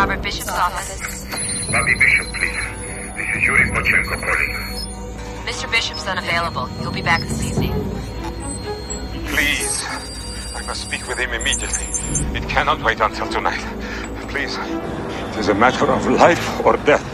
Robert Bishop's office. Bobby Bishop, please. This is Yuri Pochenko calling. Mr. Bishop's unavailable. He'll be back this evening. Please. I must speak with him immediately. It cannot wait until tonight. Please. It is a matter of life or death.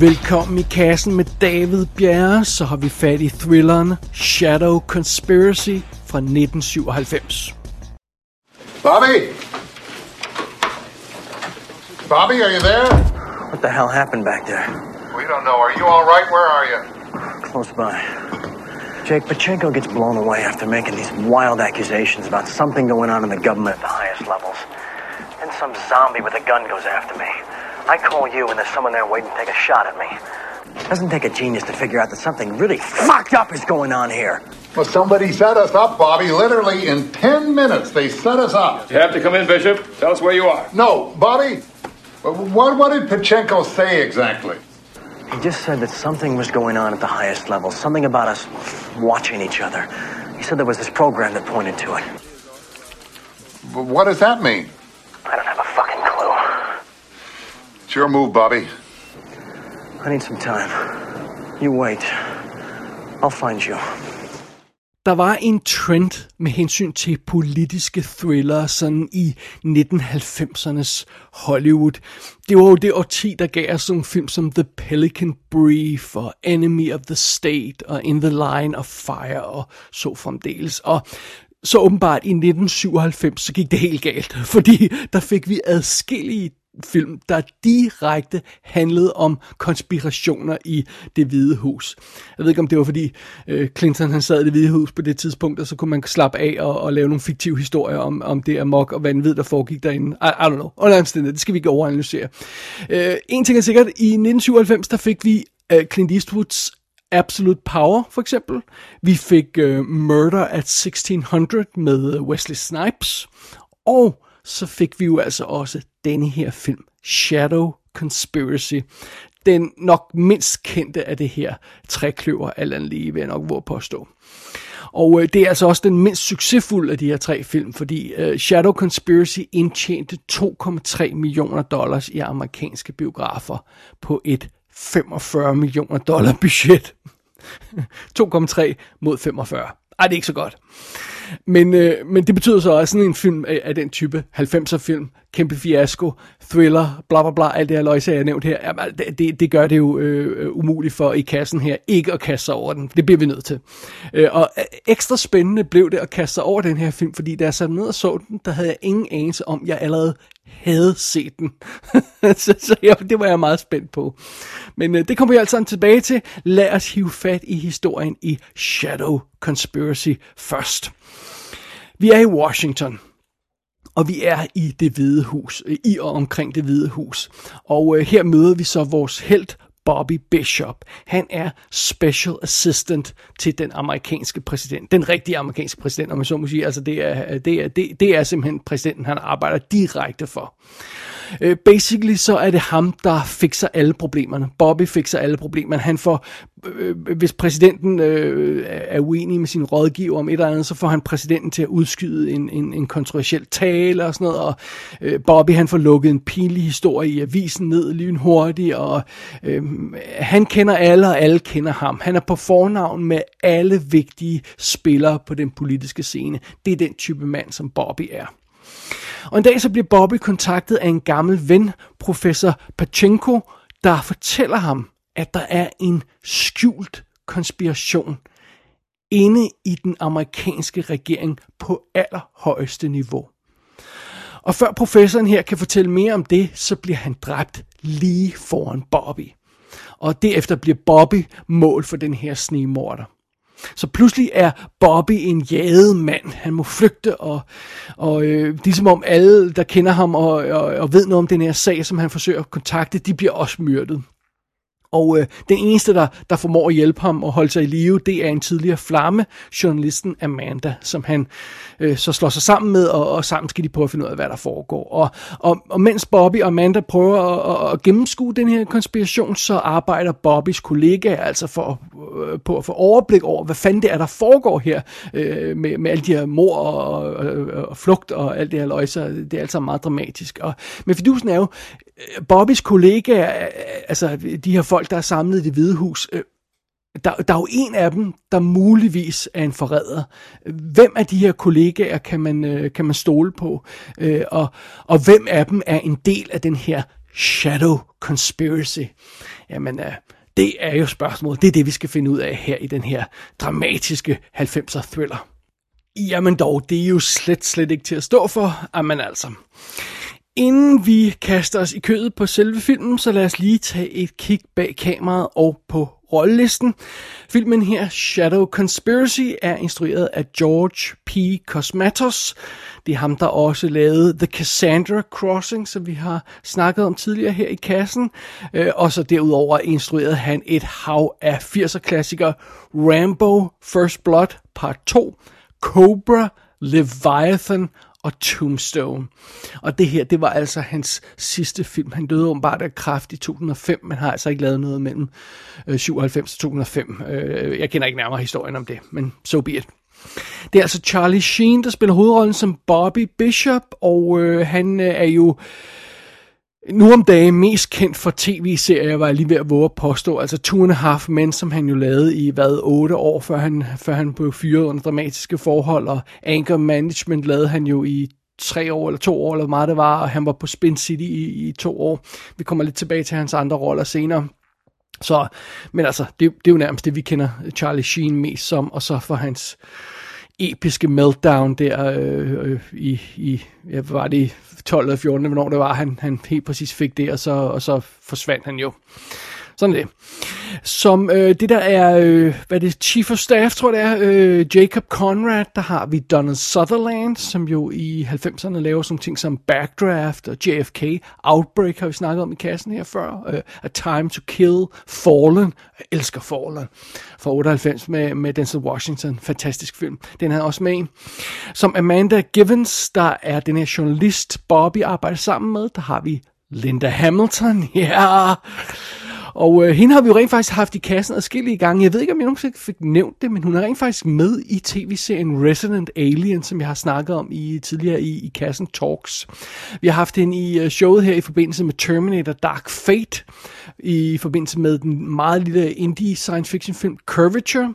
Velkommen i kassen med David Bjerre, så har vi fat i thrilleren Shadow Conspiracy fra 1997. Bobby? Bobby, are you there? What the hell happened back there? We don't know. Are you all right? Where are you? Close by. Jake Pachenko gets blown away after making these wild accusations about something going on in the government at the highest levels. Then some zombie with a gun goes after me. I call you and there's someone there waiting to take a shot at me. Doesn't take a genius to figure out that something really fucked up is going on here. Well, somebody set us up, Bobby. Literally in 10 minutes, they set us up. You have to come in, Bishop. Tell us where you are. No, Bobby, what, what did Pachenko say exactly? He just said that something was going on at the highest level, something about us watching each other. He said there was this program that pointed to it. What does that mean? It's your move, Bobby. I need some time. You wait. I'll find you. Der var en trend med hensyn til politiske thrillere sådan i 1990'ernes Hollywood. Det var jo det årti, der gav os sådan film som The Pelican Brief og Enemy of the State og In the Line of Fire og så fremdeles. Og så åbenbart i 1997, så gik det helt galt, fordi der fik vi adskillige film, der direkte handlede om konspirationer i det hvide hus. Jeg ved ikke, om det var fordi øh, Clinton han sad i det hvide hus på det tidspunkt, og så kunne man slappe af og, og lave nogle fiktive historier om, om det amok og vanvid, der foregik derinde. I, I don't know. Under det skal vi ikke overanalysere. Øh, en ting er sikkert, i 1997, der fik vi øh, Clint Eastwoods Absolute Power, for eksempel. Vi fik øh, Murder at 1600 med øh, Wesley Snipes. Og så fik vi jo altså også denne her film, Shadow Conspiracy. Den nok mindst kendte af det her trækløver, Allan lige, vil jeg nok våge påstå. Og øh, det er altså også den mindst succesfulde af de her tre film, fordi øh, Shadow Conspiracy indtjente 2,3 millioner dollars i amerikanske biografer på et 45 millioner dollar budget. 2,3 mod 45. Ej, det er ikke så godt. Men, øh, men det betyder så også sådan en film af, af den type 90'er film, kæmpe fiasko, thriller, bla bla bla, alt det her løjse, jeg har nævnt her, jamen, det, det gør det jo øh, umuligt for i kassen her ikke at kaste sig over den. Det bliver vi nødt til. Øh, og øh, ekstra spændende blev det at kaste sig over den her film, fordi da jeg satte ned og så den, der havde jeg ingen anelse om, jeg allerede havde set den. så så ja, det var jeg meget spændt på. Men øh, det kommer vi altså tilbage til. Lad os hive fat i historien i Shadow Conspiracy først. Vi er i Washington. Og vi er i det hvide hus, øh, i og omkring det hvide hus. Og øh, her møder vi så vores held, Bobby Bishop. Han er special assistant til den amerikanske præsident. Den rigtige amerikanske præsident, om man så må sige. Altså det er, det er, det, det er simpelthen præsidenten, han arbejder direkte for. Øh, basically så er det ham, der fikser alle problemerne. Bobby fikser alle problemerne. Han får, øh, hvis præsidenten øh, er uenig med sin rådgiver om et eller andet, så får han præsidenten til at udskyde en, en, en kontroversiel tale og sådan noget. Og øh, Bobby han får lukket en pinlig historie i avisen ned lynhurtigt, og øh, han kender alle, og alle kender ham. Han er på fornavn med alle vigtige spillere på den politiske scene. Det er den type mand, som Bobby er. Og en dag så bliver Bobby kontaktet af en gammel ven, professor Pachenko, der fortæller ham, at der er en skjult konspiration inde i den amerikanske regering på allerhøjeste niveau. Og før professoren her kan fortælle mere om det, så bliver han dræbt lige foran Bobby. Og derefter bliver Bobby mål for den her snemorder. Så pludselig er Bobby en jaget mand. Han må flygte, og, og øh, ligesom om alle, der kender ham og, og, og ved noget om den her sag, som han forsøger at kontakte, de bliver også myrdet. Og øh, den eneste, der, der formår at hjælpe ham og holde sig i live, det er en tidligere flamme, journalisten Amanda, som han øh, så slår sig sammen med, og, og sammen skal de prøve at finde ud af, hvad der foregår. Og, og, og mens Bobby og Amanda prøver at, at gennemskue den her konspiration, så arbejder Bobbys kollega altså for, øh, på at få overblik over, hvad fanden det er, der foregår her øh, med, med alle de her mor og, og, og flugt og alt det her løjser. Det er altså meget dramatisk. Og, men fidusen er jo, Bobbys kollegaer, øh, øh, altså de her folk, der er samlet i det hvide hus, øh, der, der er jo en af dem, der muligvis er en forræder. Hvem af de her kollegaer kan man, kan man stole på? Og, og hvem af dem er en del af den her shadow conspiracy? Jamen, det er jo spørgsmålet. Det er det, vi skal finde ud af her i den her dramatiske 90'er thriller. Jamen dog, det er jo slet, slet ikke til at stå for. Jamen altså. Inden vi kaster os i kødet på selve filmen, så lad os lige tage et kig bag kameraet og på rollelisten. Filmen her, Shadow Conspiracy, er instrueret af George P. Cosmatos. Det er ham, der også lavede The Cassandra Crossing, som vi har snakket om tidligere her i kassen. Øh, og så derudover instruerede han et hav af 80'er-klassikere. Rambo, First Blood, Part 2, Cobra, Leviathan og Tombstone. Og det her, det var altså hans sidste film. Han døde åbenbart af kraft i 2005, men har altså ikke lavet noget mellem øh, 97 og 2005. Øh, jeg kender ikke nærmere historien om det, men so be it. Det er altså Charlie Sheen, der spiller hovedrollen som Bobby Bishop, og øh, han øh, er jo nu om dagen mest kendt for tv-serier, var jeg lige ved at våge at påstå. Altså Two and a Half Men, som han jo lavede i, hvad, otte år, før han, før han blev fyret under dramatiske forhold. Og Anger Management lavede han jo i tre år eller to år, eller hvor meget det var, og han var på Spin City i, i to år. Vi kommer lidt tilbage til hans andre roller senere. Så, men altså, det, det er jo nærmest det, vi kender Charlie Sheen mest som, og så for hans episke meltdown der øh, øh, i, i ja, var det 12 eller 14, hvornår det var, han, han helt præcis fik det, og så, og så forsvandt han jo. Sådan det. Som øh, det der er, øh, hvad er det, Chief of Staff, tror jeg det er, øh, Jacob Conrad, der har vi Donald Sutherland, som jo i 90'erne laver sådan ting som Backdraft og JFK, Outbreak har vi snakket om i kassen her før, øh, A Time to Kill, Fallen, jeg elsker Fallen, fra 98 med, med Denzel Washington, fantastisk film, den havde også med. Som Amanda Givens, der er den her journalist, Bobby arbejder sammen med, der har vi Linda Hamilton, ja, yeah. Og øh, hende har vi jo rent faktisk haft i kassen adskillige gange. Jeg ved ikke, om jeg nogensinde fik nævnt det, men hun er rent faktisk med i tv-serien Resident Alien, som jeg har snakket om i tidligere i, i kassen Talks. Vi har haft hende i øh, showet her i forbindelse med Terminator Dark Fate, i forbindelse med den meget lille indie science fiction film Curvature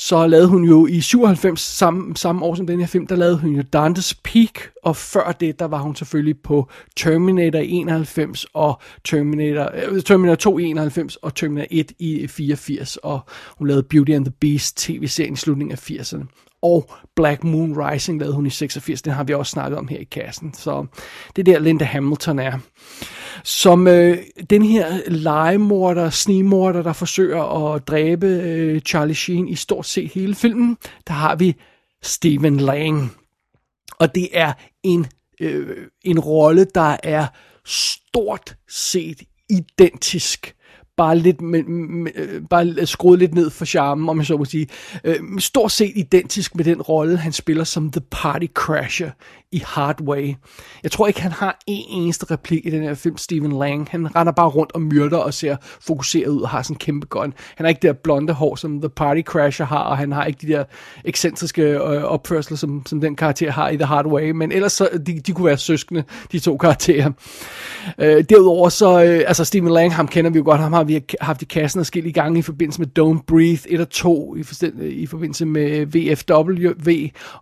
så lavede hun jo i 97, samme, samme år som den her film, der lavede hun jo Dante's Peak, og før det, der var hun selvfølgelig på Terminator 91, og Terminator, uh, Terminator 2 i 91, og Terminator 1 i 84, og hun lavede Beauty and the Beast tv-serien i slutningen af 80'erne og Black Moon Rising lavede hun i 86. Den har vi også snakket om her i kassen. Så det er der Linda Hamilton er. Som øh, den her legemorder, snigmorder, der forsøger at dræbe øh, Charlie Sheen i stort set hele filmen, der har vi Stephen Lang. Og det er en, øh, en rolle, der er stort set identisk bare lidt med, med, øh, bare skruet lidt ned for charmen, om jeg så må sige. Øh, stort set identisk med den rolle, han spiller som The Party Crasher i Hard Way. Jeg tror ikke, han har en eneste replik i den her film, Stephen Lang. Han render bare rundt og myrder og ser fokuseret ud og har sådan en kæmpe gun. Han har ikke det der blonde hår, som The Party Crasher har, og han har ikke de der ekscentriske øh, opførsler, som, som den karakter har i The Hard Way. Men ellers så, de, de kunne være søskende, de to karakterer. Øh, derudover så, øh, altså Stephen Lang, ham kender vi jo godt, ham har vi haft i kassen i gange i forbindelse med Don't Breathe 1 og 2, i, i forbindelse med VFW,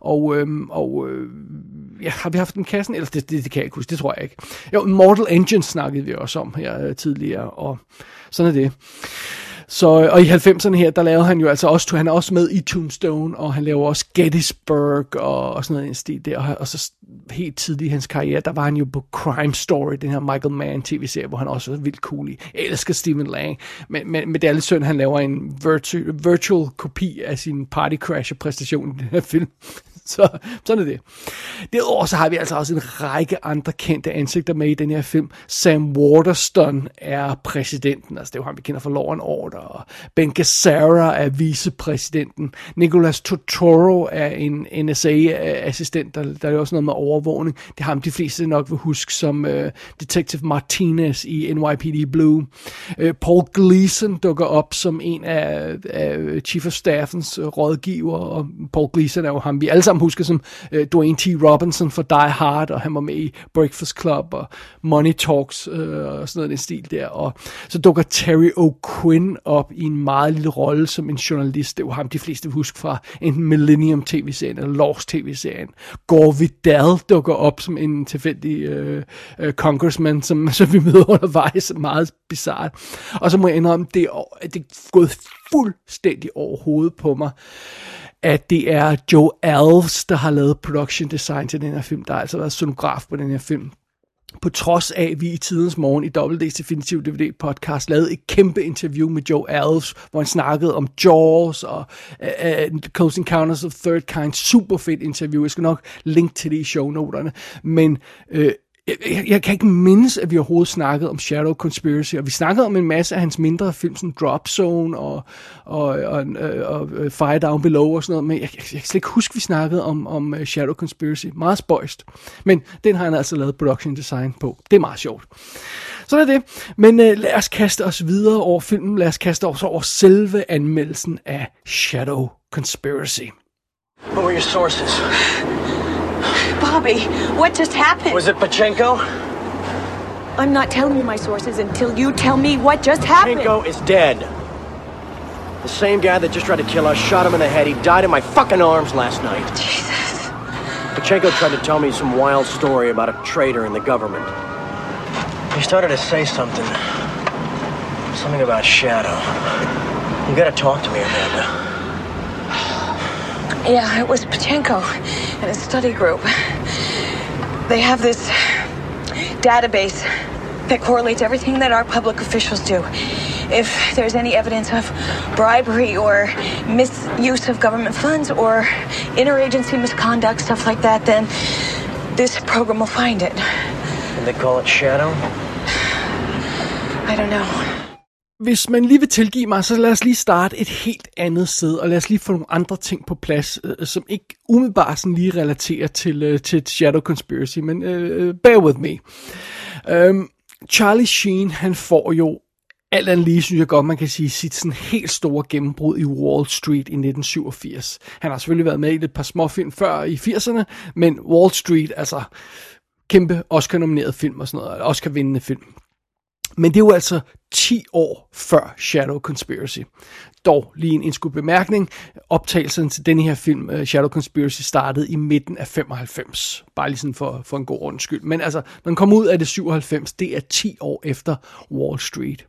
og, øhm, og øh, ja, har vi haft den kassen? Eller det, det, det kan jeg ikke huske, det tror jeg ikke. Jo, Mortal Engine snakkede vi også om her øh, tidligere, og sådan er det. Så, øh, og i 90'erne her, der lavede han jo altså også, han er også med i Tombstone, og han laver også Gettysburg og, og sådan noget en stil der. Og, og så helt tidligt i hans karriere, der var han jo på Crime Story, den her Michael Mann tv-serie, hvor han også var vildt cool i. Jeg elsker Stephen Lang, men, men, men det er lidt synd, han laver en virtu, virtual kopi af sin Party Crasher præstation i den her film så sådan er det. Derudover så har vi altså også en række andre kendte ansigter med i den her film. Sam Waterston er præsidenten, altså det er jo ham, vi kender fra Law and Order. Og Ben Gazzara er vicepræsidenten. Nicolas Totoro er en NSA-assistent, der, der er også noget med overvågning. Det har ham de fleste nok vil huske som uh, Detective Martinez i NYPD Blue. Uh, Paul Gleason dukker op som en af, af Chief of Staffens rådgiver, og Paul Gleason er jo ham, vi alle sammen husker som uh, Dwayne T. Robinson for Die Hard, og han var med i Breakfast Club og Money Talks uh, og sådan noget den stil der. Og så dukker Terry O'Quinn op i en meget lille rolle som en journalist. Det var ham, de fleste vil huske fra enten Millennium tv-serien eller Lost tv-serien. Gore Vidal dukker op som en tilfældig uh, uh, congressman, som, som vi møder undervejs. Meget bizarre. Og så må jeg indrømme, det er, det er gået fuldstændig over hovedet på mig, at det er Joe Alves, der har lavet production design til den her film. Der har altså været sonograf på den her film. På trods af, at vi i tidens morgen i WD's Definitive DVD podcast lavede et kæmpe interview med Joe Alves, hvor han snakkede om Jaws og uh, Close Encounters of Third Kind. Super fedt interview. Jeg skal nok linke til det i shownoterne. Men uh, jeg, jeg kan ikke mindes, at vi overhovedet snakkede om Shadow Conspiracy, og vi snakkede om en masse af hans mindre film, som Drop Zone og, og, og, øh, og, og Fire Down Below og sådan noget, men jeg, jeg, jeg kan slet ikke huske, at vi snakkede om, om øh, Shadow Conspiracy. Meget spøjst. Men den har han altså lavet production design på. Det er meget sjovt. Sådan er det. Men øh, lad os kaste os videre over filmen. Lad os kaste os over selve anmeldelsen af Shadow Conspiracy. What were your sources? Bobby, what just happened? Was it Pachenko? I'm not telling you my sources until you tell me what just happened. Pachenko is dead. The same guy that just tried to kill us shot him in the head. He died in my fucking arms last night. Jesus. Pachenko tried to tell me some wild story about a traitor in the government. He started to say something. Something about Shadow. You gotta talk to me, Amanda. Yeah, it was Pachenko and his study group. They have this database that correlates everything that our public officials do. If there's any evidence of bribery or misuse of government funds or interagency misconduct, stuff like that, then this program will find it. And they call it Shadow? I don't know. Hvis man lige vil tilgive mig, så lad os lige starte et helt andet sted, og lad os lige få nogle andre ting på plads, øh, øh som ikke umiddelbart sådan lige relaterer til, øh, til Shadow Conspiracy, men øh, øh bear with me. Um, Charlie Sheen, han får jo alt andet lige, synes jeg godt, man kan sige, sit sådan helt store gennembrud i Wall Street i 1987. Han har selvfølgelig været med i et par småfilm før i 80'erne, men Wall Street, altså kæmpe Oscar-nomineret film og sådan noget, Oscar-vindende film. Men det er jo altså 10 år før Shadow Conspiracy. Dog lige en indskudt bemærkning. Optagelsen til denne her film, øh, Shadow Conspiracy, startede i midten af 95. Bare lige sådan for, for en god ordens skyld. Men altså, når den kom ud af det 97, det er 10 år efter Wall Street.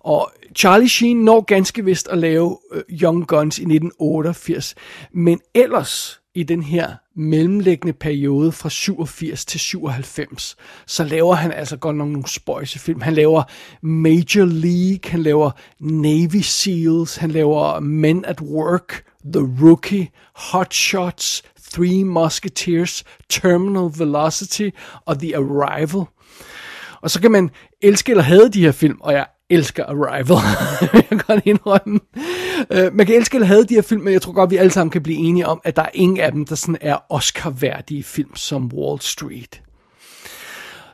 Og Charlie Sheen når ganske vist at lave øh, Young Guns i 1988. Men ellers i den her mellemliggende periode fra 87 til 97, så laver han altså godt nok nogle spøjse film. Han laver Major League, han laver Navy Seals, han laver Men at Work, The Rookie, Hot Shots, Three Musketeers, Terminal Velocity og The Arrival. Og så kan man elske eller hade de her film, og jeg elsker Arrival. jeg kan godt indrømme. Uh, man kan elske eller have de her film, men jeg tror godt, vi alle sammen kan blive enige om, at der er ingen af dem, der sådan er Oscar-værdige film som Wall Street.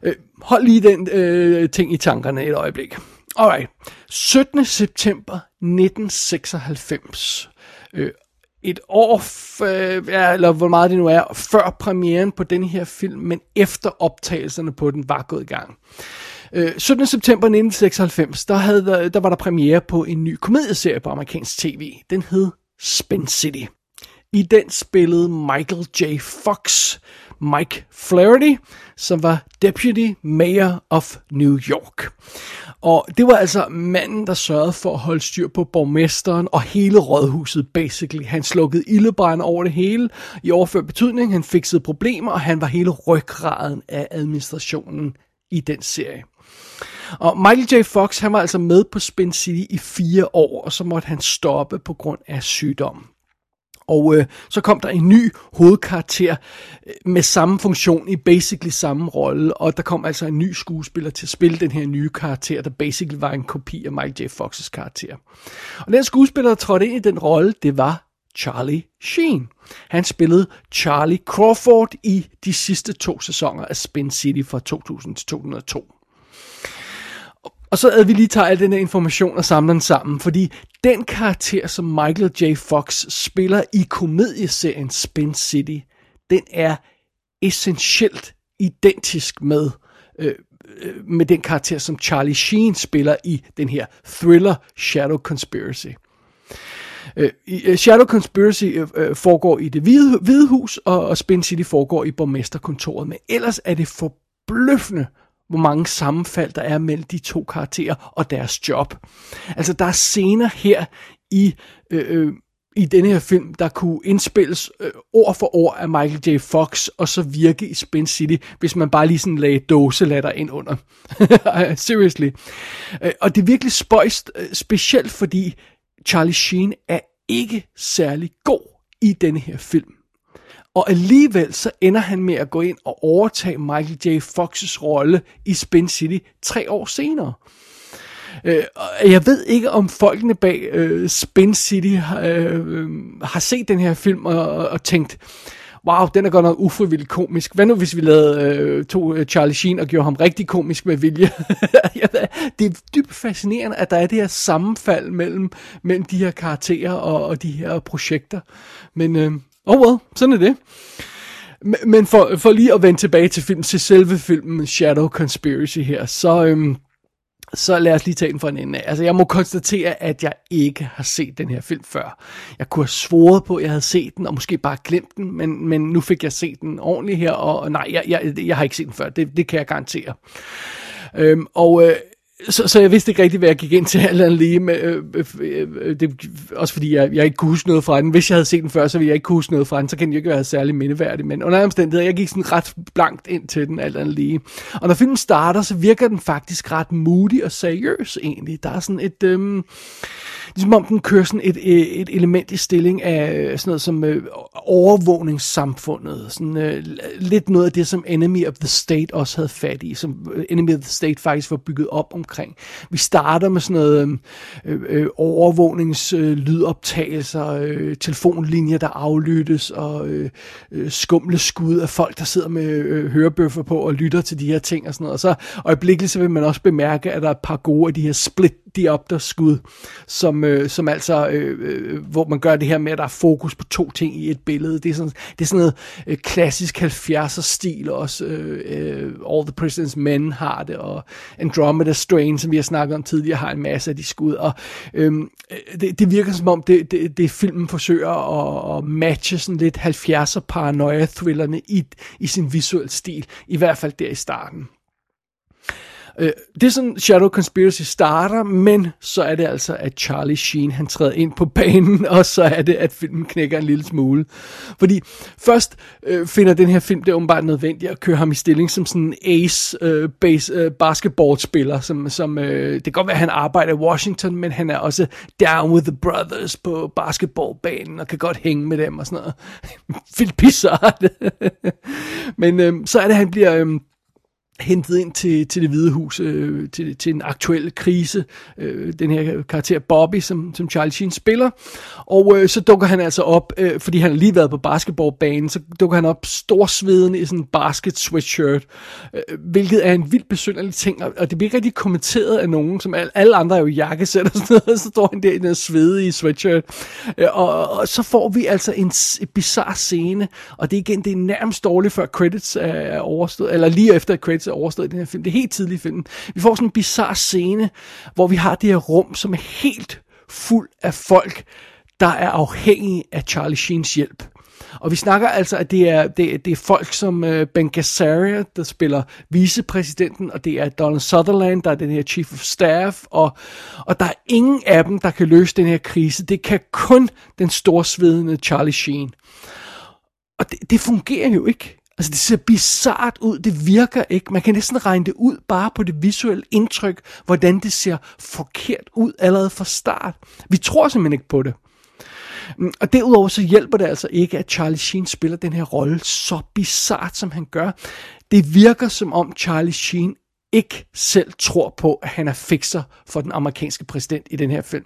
Uh, hold lige den uh, ting i tankerne et øjeblik. Alright. 17. september 1996. Uh, et år, øh, ja, eller hvor meget det nu er, før premieren på den her film, men efter optagelserne på den var gået i gang. Øh, 17. september 1996, der, havde der, der var der premiere på en ny komedieserie på amerikansk tv. Den hed Spin City. I den spillede Michael J. Fox Mike Flaherty, som var Deputy Mayor of New York. Og det var altså manden, der sørgede for at holde styr på borgmesteren og hele rådhuset, basically. Han slukkede ildebrænde over det hele i overført betydning, han fikset problemer, og han var hele ryggraden af administrationen i den serie. Og Michael J. Fox, han var altså med på Spin City i fire år, og så måtte han stoppe på grund af sygdom. Og øh, så kom der en ny hovedkarakter øh, med samme funktion i basically samme rolle, og der kom altså en ny skuespiller til at spille den her nye karakter, der basically var en kopi af Michael J. Fox's karakter. Og den skuespiller, der trådte ind i den rolle, det var Charlie Sheen. Han spillede Charlie Crawford i de sidste to sæsoner af Spin City fra 2000 til 2002. Og så at vi lige tager al den her information og samler den sammen, fordi den karakter, som Michael J. Fox spiller i komedieserien Spin City, den er essentielt identisk med, øh, øh med den karakter, som Charlie Sheen spiller i den her thriller Shadow Conspiracy. Øh, øh Shadow Conspiracy øh, øh, foregår i det hvide, hvide hus, og, og Spin City foregår i borgmesterkontoret. Men ellers er det forbløffende, hvor mange sammenfald der er mellem de to karakterer og deres job. Altså, der er scener her i... Øh, øh, i denne her film, der kunne indspilles øh, ord for ord af Michael J. Fox, og så virke i Spin City, hvis man bare lige sådan lagde dåselatter ind under. Seriously. Øh, og det er virkelig spøjst, øh, specielt fordi Charlie Sheen er ikke særlig god i denne her film. Og alligevel så ender han med at gå ind og overtage Michael J. Fox's rolle i Spin City tre år senere. Øh, jeg ved ikke, om folkene bag øh, Spin City øh, øh har set den her film og, og tænkt, wow, den er godt nok ufrivilligt komisk. Hvad nu, hvis vi lavede øh, to øh, Charlie Sheen og gjorde ham rigtig komisk med vilje? det er dybt fascinerende, at der er det her sammenfald mellem, mellem de her karakterer og, og de her projekter. Men, øh, oh well, sådan er det. Men for, for lige at vende tilbage til filmen, til selve filmen Shadow Conspiracy her, så, øhm, så lad os lige tage den for en ende Altså, jeg må konstatere, at jeg ikke har set den her film før. Jeg kunne have svoret på, at jeg havde set den, og måske bare glemt den, men, men nu fik jeg set den ordentligt her, og, og nej, jeg, jeg, jeg har ikke set den før. Det, det kan jeg garantere. Øhm, og øh, så, så jeg vidste ikke rigtig, hvad jeg gik ind til alt andet lige. Med, øh, øh, øh, øh, det, også fordi jeg, jeg ikke kunne huske noget fra den. Hvis jeg havde set den før, så ville jeg ikke kunne huske noget fra den. Så kan den jo ikke være særlig mindeværdig. Men under omstændigheder, jeg gik sådan ret blankt ind til den alt andet lige. Og når filmen starter, så virker den faktisk ret moody og seriøs egentlig. Der er sådan et... Øh, ligesom om den kører sådan et, øh, et element i stilling af øh, sådan noget som øh, overvågningssamfundet. Sådan, øh, lidt noget af det, som Enemy of the State også havde fat i, som Enemy of the State faktisk var bygget op omkring. Vi starter med sådan noget øhm, øh, øh, overvågningslydoptagelser, øh, øh, telefonlinjer, der aflyttes, og øh, øh, skumle skud af folk, der sidder med øh, hørebøffer på og lytter til de her ting og sådan noget. Og så øjeblikkeligt så vil man også bemærke, at der er et par gode af de her split diopter skud, som, øh, som altså, øh, øh, hvor man gør det her med, at der er fokus på to ting i et billede. Det er sådan, det er sådan noget øh, klassisk 70'er stil også. Øh, øh, All the President's Men har det, og Andromeda Strain, som vi har snakket om tidligere, har en masse af de skud. Og øhm, det, det virker som om, det, det, det filmen forsøger at, at matche sådan lidt 70'er paranoia-thrillerne i, i sin visuelle stil. I hvert fald der i starten. Øh, det er sådan, Shadow Conspiracy starter, men så er det altså, at Charlie Sheen, han træder ind på banen, og så er det, at filmen knækker en lille smule. Fordi først øh, finder den her film det er åbenbart nødvendigt at køre ham i stilling som sådan en ace øh, base, øh, basketballspiller, som, som øh, det kan godt være, at han arbejder i Washington, men han er også down with the brothers på basketballbanen, og kan godt hænge med dem og sådan noget. Vildt bizarrt. men øh, så er det, at han bliver... Øh, hentet ind til, til det hvide hus, øh, til, til en aktuel krise. Øh, den her karakter Bobby, som, som Charlie Sheen spiller. Og øh, så dukker han altså op, øh, fordi han har lige været på basketballbanen, så dukker han op storsvedende i sådan en basket sweatshirt, øh, hvilket er en vildt besynderlig ting, og, og det bliver ikke rigtig kommenteret af nogen, som alle, alle andre er jo jakkesæt og sådan noget, så står han der i den svedige sweatshirt. Øh, og, og så får vi altså en, en bizarre scene, og det er igen, det er nærmest dårligt før credits er overstået, eller lige efter credits til overstået i den her film. Det er helt tidligt i filmen. Vi får sådan en bizarre scene, hvor vi har det her rum, som er helt fuld af folk, der er afhængige af Charlie Sheens hjælp. Og vi snakker altså, at det er, det, det er folk som øh, Ben Gazzara, der spiller vicepræsidenten, og det er Donald Sutherland, der er den her chief of staff, og, og der er ingen af dem, der kan løse den her krise. Det kan kun den storsvedende Charlie Sheen. Og det, det fungerer jo ikke. Altså det ser bizart ud, det virker ikke. Man kan næsten regne det ud bare på det visuelle indtryk, hvordan det ser forkert ud allerede fra start. Vi tror simpelthen ikke på det. Mm, og derudover så hjælper det altså ikke, at Charlie Sheen spiller den her rolle så bizart, som han gør. Det virker som om Charlie Sheen ikke selv tror på, at han er fikser for den amerikanske præsident i den her film.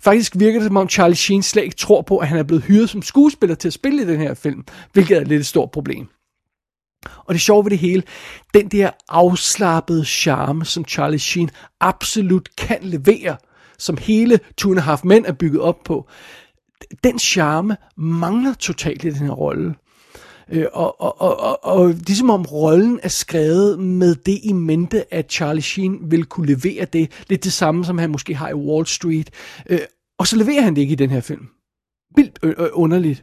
Faktisk virker det som om Charlie Sheen slet ikke tror på, at han er blevet hyret som skuespiller til at spille i den her film, hvilket er lidt et stort problem. Og det sjove ved det hele, den der afslappede charme, som Charlie Sheen absolut kan levere, som hele Two and a Half Men er bygget op på, den charme mangler totalt i den her rolle. Øh, og, og, og, og, og det er som om rollen er skrevet med det i mente, at Charlie Sheen vil kunne levere det. Lidt det samme, som han måske har i Wall Street. Øh, og så leverer han det ikke i den her film. Vildt øh, øh, underligt.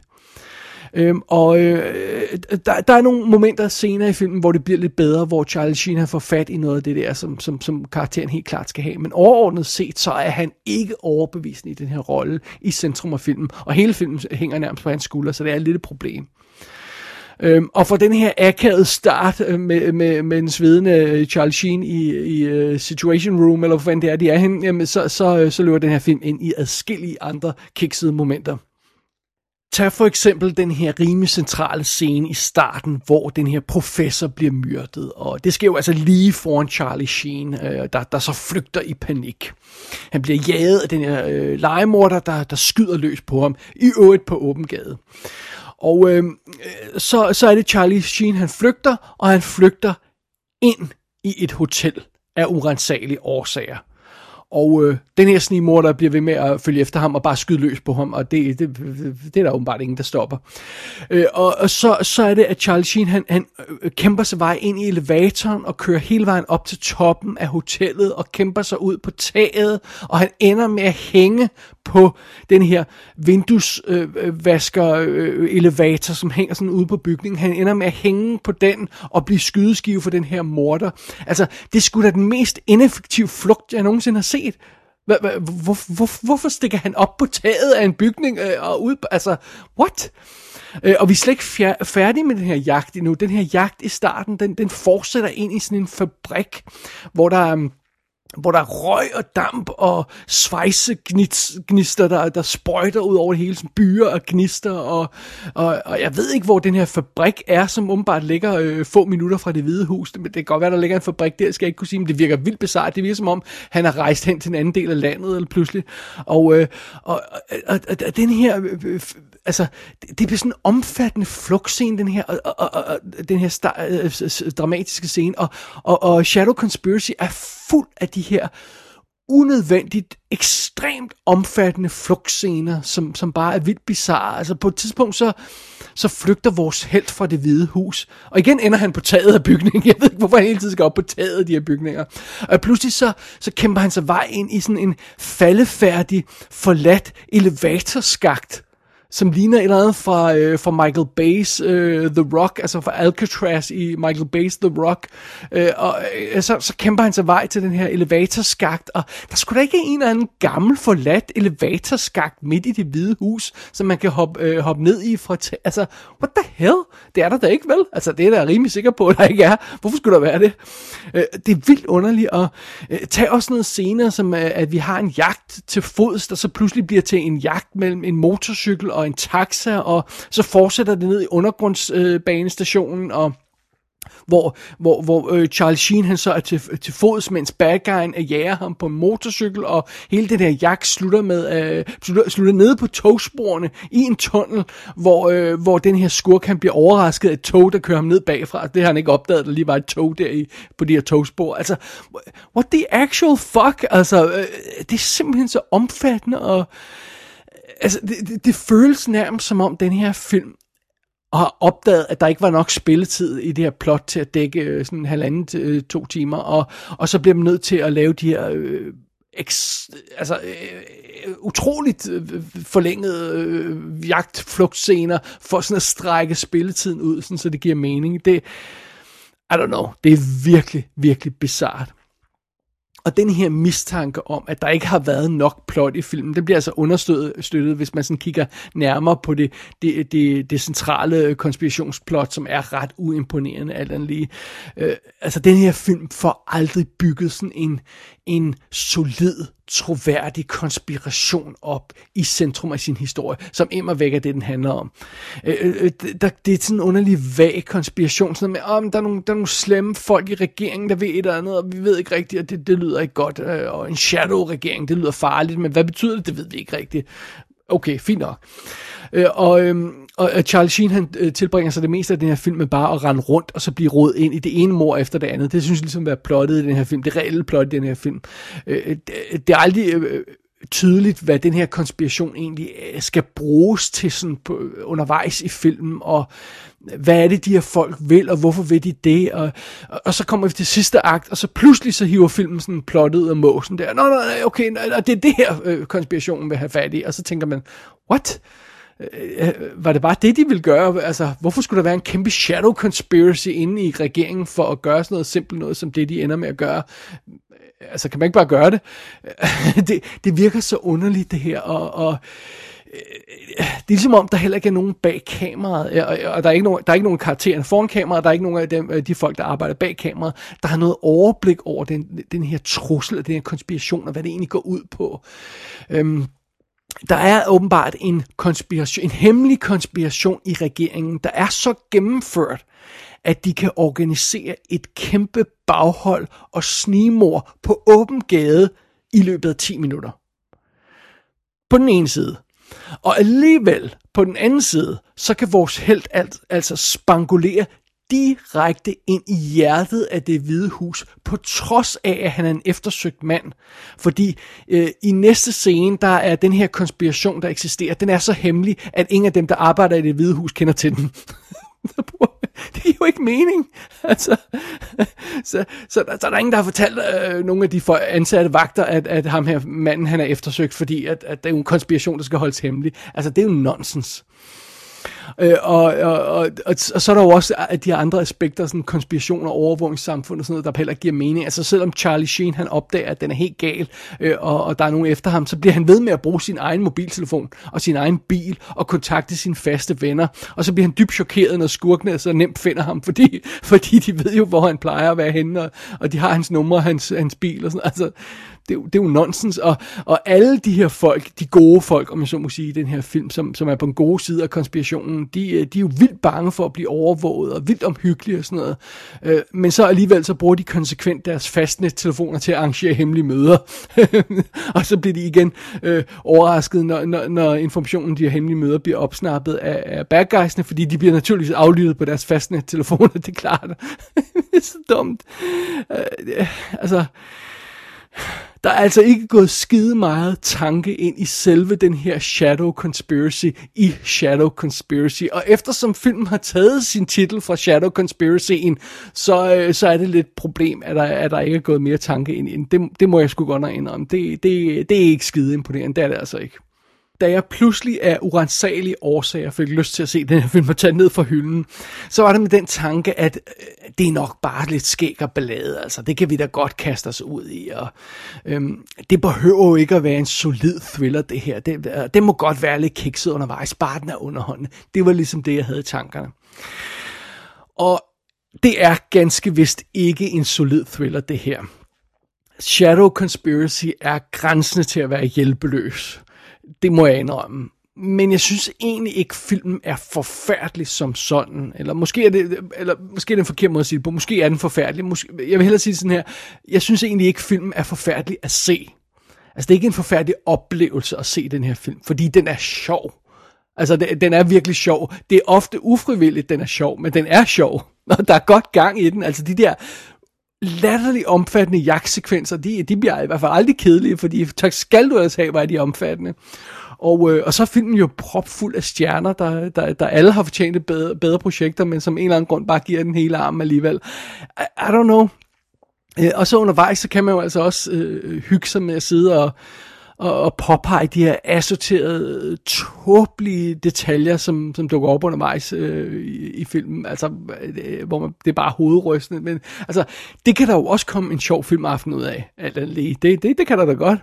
Øhm, og øh, der, der er nogle momenter senere i filmen, hvor det bliver lidt bedre, hvor Charlie Sheen har fået fat i noget af det der, som, som, som karakteren helt klart skal have. Men overordnet set, så er han ikke overbevisende i den her rolle i centrum af filmen. Og hele filmen hænger nærmest på hans skulder, så det er lidt et problem. Øhm, og for den her akavede start øh, med, med, med en svedende øh, Charlie Sheen i, i uh, Situation Room, eller hvad fanden det er, de er henne, jamen, så, så, så løber den her film ind i adskillige andre kiksede momenter. Tag for eksempel den her rimelig centrale scene i starten, hvor den her professor bliver myrdet. Og det sker jo altså lige foran Charlie Sheen, øh, der, der så flygter i panik. Han bliver jaget af den her øh, legemorder, der, der skyder løs på ham, i øvrigt på åben gade. Og øh, så, så er det Charlie Sheen, han flygter, og han flygter ind i et hotel af urensagelige årsager. Og øh, den her snigmorder bliver ved med at følge efter ham og bare skyde løs på ham, og det, det, det er der åbenbart ingen, der stopper. Øh, og, og så, så er det, at Charlie Sheen, han, han øh, kæmper sig vej ind i elevatoren og kører hele vejen op til toppen af hotellet og kæmper sig ud på taget, og han ender med at hænge på den her vinduesvasker øh, øh, øh, elevator, som hænger sådan ude på bygningen. Han ender med at hænge på den og blive skydeskive for den her morder. Altså, det skulle sgu da den mest ineffektive flugt, jeg nogensinde har set. Hvor, hvor, hvorfor stikker han op på taget af en bygning øh, og ud? Altså, what? Øh, og vi er slet ikke færdige med den her jagt endnu. Den her jagt i starten, den, den fortsætter ind i sådan en fabrik, hvor der er... Hvor der er røg og damp og svejsegnister, der, der sprøjter ud over det hele, som byer og gnister, og, og, og jeg ved ikke, hvor den her fabrik er, som åbenbart ligger øh, få minutter fra det hvide hus. Det, det kan godt være, der ligger en fabrik der, skal jeg ikke kunne sige, men det virker vildt bizarrt. Det virker som om, han har rejst hen til en anden del af landet, eller pludselig. Og, øh, og, og, og, og den her... Øh, øh altså, det, det bliver sådan en omfattende flugtscene, den her, og, og, og, og den her star, øh, dramatiske scene, og, og, og Shadow Conspiracy er fuld af de her unødvendigt, ekstremt omfattende flugtscener, som, som bare er vildt bizarre. Altså på et tidspunkt, så, så flygter vores held fra det hvide hus. Og igen ender han på taget af bygningen. Jeg ved ikke, hvorfor han hele tiden skal op på taget af de her bygninger. Og pludselig så, så kæmper han sig vej ind i sådan en faldefærdig, forladt elevatorskagt som ligner et eller andet fra, øh, fra Michael Bay's øh, The Rock, altså fra Alcatraz i Michael Bay's The Rock. Øh, og øh, så, så kæmper han sig vej til den her elevatorskagt, og der skulle da ikke en eller anden gammel forladt elevatorskagt midt i det hvide hus, som man kan hoppe, øh, hoppe ned i fra... T- altså, what the hell? Det er der da ikke, vel? Altså, det er der rimelig sikker på, at der ikke er. Hvorfor skulle der være det? Øh, det er vildt underligt, og øh, tag også noget senere, som øh, at vi har en jagt til fods, der så pludselig bliver til en jagt mellem en motorcykel og en taxa, og så fortsætter det ned i undergrundsbanestationen, øh, og hvor, hvor, hvor øh, Charles Sheen han så er til, til fods, mens bad guyen er jager ham på en motorcykel, og hele det der jagt slutter, med, øh, slutter, slutter nede på togsporene i en tunnel, hvor, øh, hvor den her skurk han bliver overrasket af et tog, der kører ham ned bagfra. Det har han ikke opdaget, der lige var et tog der i, på de her togspor. Altså, what the actual fuck? Altså, øh, det er simpelthen så omfattende, og altså, det, det, det føles nærmest som om den her film har opdaget, at der ikke var nok spilletid i det her plot til at dække øh, sådan en halvanden til øh, to timer, og, og så bliver man nødt til at lave de her øh, eks, altså, øh, utroligt øh, forlængede øh, jagtflugtscener for sådan at strække spilletiden ud, sådan, så det giver mening. Det, I don't know, det er virkelig, virkelig bizart. Og den her mistanke om, at der ikke har været nok plot i filmen, det bliver altså understøttet, hvis man sådan kigger nærmere på det, det, det, det centrale konspirationsplot, som er ret uimponerende alt andet lige. Øh, altså den her film får aldrig bygget sådan en, en solid troværdig konspiration op i centrum af sin historie, som immer væk er det, den handler om. Øh, øh, øh der, det er sådan en underlig vag konspiration, sådan med, om oh, der, er nogle, der er nogle slemme folk i regeringen, der ved et eller andet, og vi ved ikke rigtigt, og det, det lyder ikke godt, øh, og en shadow-regering, det lyder farligt, men hvad betyder det, det ved vi ikke rigtigt. Okay, fint nok. Øh, og, øhm, og øh, Charlie Sheen han øh, tilbringer sig det meste af den her film med bare at rende rundt og så blive rodet ind i det ene mor efter det andet. Det synes jeg ligesom er plottet i den her film. Det reelle plot i den her film. Øh, øh det, det er aldrig øh, tydeligt, hvad den her konspiration egentlig øh, skal bruges til sådan på, undervejs i filmen, og hvad er det, de her folk vil, og hvorfor vil de det, og, og, og så kommer vi til sidste akt, og så pludselig så hiver filmen sådan plottet ud af måsen der, nå, nå, okay, og det er det her, øh, konspirationen vil have fat i, og så tænker man, what? Øh, øh, var det bare det, de ville gøre? Altså, hvorfor skulle der være en kæmpe shadow conspiracy inde i regeringen for at gøre sådan noget simpelt noget, som det, de ender med at gøre? Øh, altså, kan man ikke bare gøre det? det, det virker så underligt, det her, og, og øh, det er ligesom om, der heller ikke er nogen bag kameraet, og der er ikke nogen, der er ikke nogen karakterer foran kameraet, der er ikke nogen af dem, de folk, der arbejder bag kameraet, der har noget overblik over den, den her trussel, og den her konspiration, og hvad det egentlig går ud på. Øhm, der er åbenbart en konspiration, en hemmelig konspiration i regeringen, der er så gennemført, at de kan organisere et kæmpe baghold og snimor på åben gade i løbet af 10 minutter. På den ene side. Og alligevel, på den anden side, så kan vores held altså spangulere direkte ind i hjertet af det hvide hus, på trods af, at han er en eftersøgt mand. Fordi øh, i næste scene, der er den her konspiration, der eksisterer, den er så hemmelig, at ingen af dem, der arbejder i det hvide hus, kender til den. det giver jo ikke mening. Altså, så, så, der, så der er ingen, der har fortalt øh, nogle af de ansatte vagter, at, at ham her manden, han er eftersøgt, fordi at, at det er en konspiration, der skal holdes hemmelig. Altså, det er jo nonsens. Øh, og, og, og, og, og så er der jo også de andre aspekter, sådan konspiration og overvågningssamfund og sådan noget, der heller ikke giver mening. Altså selvom Charlie Sheen han opdager, at den er helt gal, øh, og, og der er nogen efter ham, så bliver han ved med at bruge sin egen mobiltelefon og sin egen bil og kontakte sine faste venner. Og så bliver han dybt chokeret, når skurkene så nemt finder ham, fordi, fordi de ved jo, hvor han plejer at være henne, og, og de har hans nummer og hans, hans bil og sådan Altså, det, det er jo nonsens, og, og alle de her folk, de gode folk, om jeg så må sige, i den her film, som, som er på den gode side af konspirationen, de, øh, de er jo vildt bange for at blive overvåget, og vildt omhyggelige og sådan noget. Øh, men så alligevel, så bruger de konsekvent deres fastnet-telefoner til at arrangere hemmelige møder. og så bliver de igen øh, overrasket, når, når, når informationen, de her hemmelige møder, bliver opsnappet af, af bad guysene, fordi de bliver naturligvis aflyttet på deres fastnet-telefoner, det er klart. det er så dumt. Øh, altså der er altså ikke gået skide meget tanke ind i selve den her Shadow Conspiracy i Shadow Conspiracy. Og eftersom filmen har taget sin titel fra Shadow Conspiracy'en, så, øh, så er det lidt problem, at der, at der ikke er gået mere tanke ind i den. Det, det må jeg sgu godt nok indrømme. Det, det, det er ikke skide imponerende, det er det altså ikke da jeg pludselig af urensagelige årsager fik lyst til at se den her film og tage ned fra hylden, så var det med den tanke, at øh, det er nok bare lidt skæg og ballade, altså det kan vi da godt kaste os ud i, og øhm, det behøver jo ikke at være en solid thriller det her, det, øh, det må godt være lidt kikset undervejs, bare den er underhånden. Det var ligesom det, jeg havde i tankerne. Og det er ganske vist ikke en solid thriller det her. Shadow Conspiracy er grænsen til at være hjælpeløs. Det må jeg indrømme. Men jeg synes egentlig ikke, filmen er forfærdelig som sådan. Eller måske er det, eller måske er det en forkert måde at sige det på. Måske er den forfærdelig. Måske, jeg vil hellere sige sådan her. Jeg synes egentlig ikke, filmen er forfærdelig at se. Altså, det er ikke en forfærdelig oplevelse at se den her film, fordi den er sjov. Altså, den er virkelig sjov. Det er ofte ufrivilligt, den er sjov, men den er sjov. Og der er godt gang i den. Altså, de der latterligt omfattende jagtsekvenser, de, de bliver i hvert fald aldrig kedelige, fordi tak skal du altså have, hvor er de omfattende. Og, øh, og så er filmen jo propfuld af stjerner, der, der, der alle har fortjent et bedre, bedre projekter, men som en eller anden grund bare giver den hele arm alligevel. I, I don't know. Øh, og så undervejs, så kan man jo altså også øh, hygge sig med at sidde og, og, og påpege de her assorterede, tåbelige detaljer, som, som dukker op undervejs øh, i, i filmen, altså, øh, hvor man, det er bare hovedrystende, men altså, det kan der jo også komme en sjov filmaften ud af, alt det, det, det kan der da godt.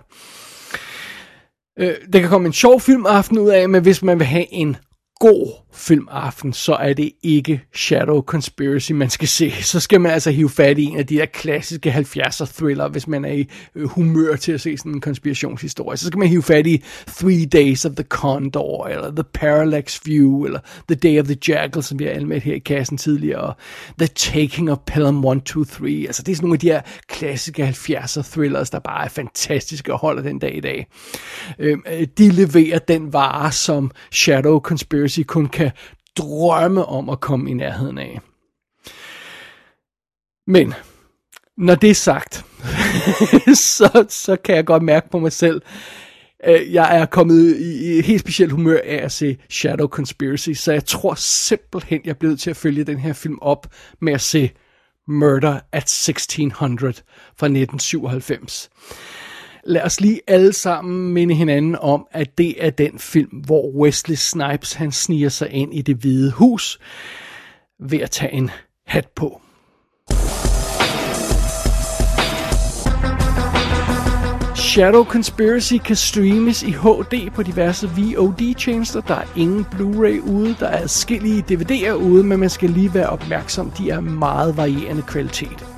Øh, det kan komme en sjov filmaften ud af, men hvis man vil have en god filmaften, så er det ikke Shadow Conspiracy, man skal se. Så skal man altså hive fat i en af de der klassiske 70'er thriller, hvis man er i øh, humør til at se sådan en konspirationshistorie. Så skal man hive fat i Three Days of the Condor, eller The Parallax View, eller The Day of the Jackal, som vi har anmeldt her i kassen tidligere, og The Taking of Pelham 1, 2, 3. Altså det er sådan nogle af de her klassiske 70'er thrillers, der bare er fantastiske og holder den dag i dag. Øhm, øh, de leverer den vare, som Shadow Conspiracy kun kan drømme om at komme i nærheden af. Men når det er sagt, så, så kan jeg godt mærke på mig selv, jeg er kommet i et helt specielt humør af at se Shadow Conspiracy, så jeg tror simpelthen, jeg er blevet til at følge den her film op med at se Murder at 1600 fra 1997 lad os lige alle sammen minde hinanden om, at det er den film, hvor Wesley Snipes han sniger sig ind i det hvide hus ved at tage en hat på. Shadow Conspiracy kan streames i HD på diverse VOD-tjenester. Der er ingen Blu-ray ude, der er adskillige DVD'er ude, men man skal lige være opmærksom, de er meget varierende kvalitet.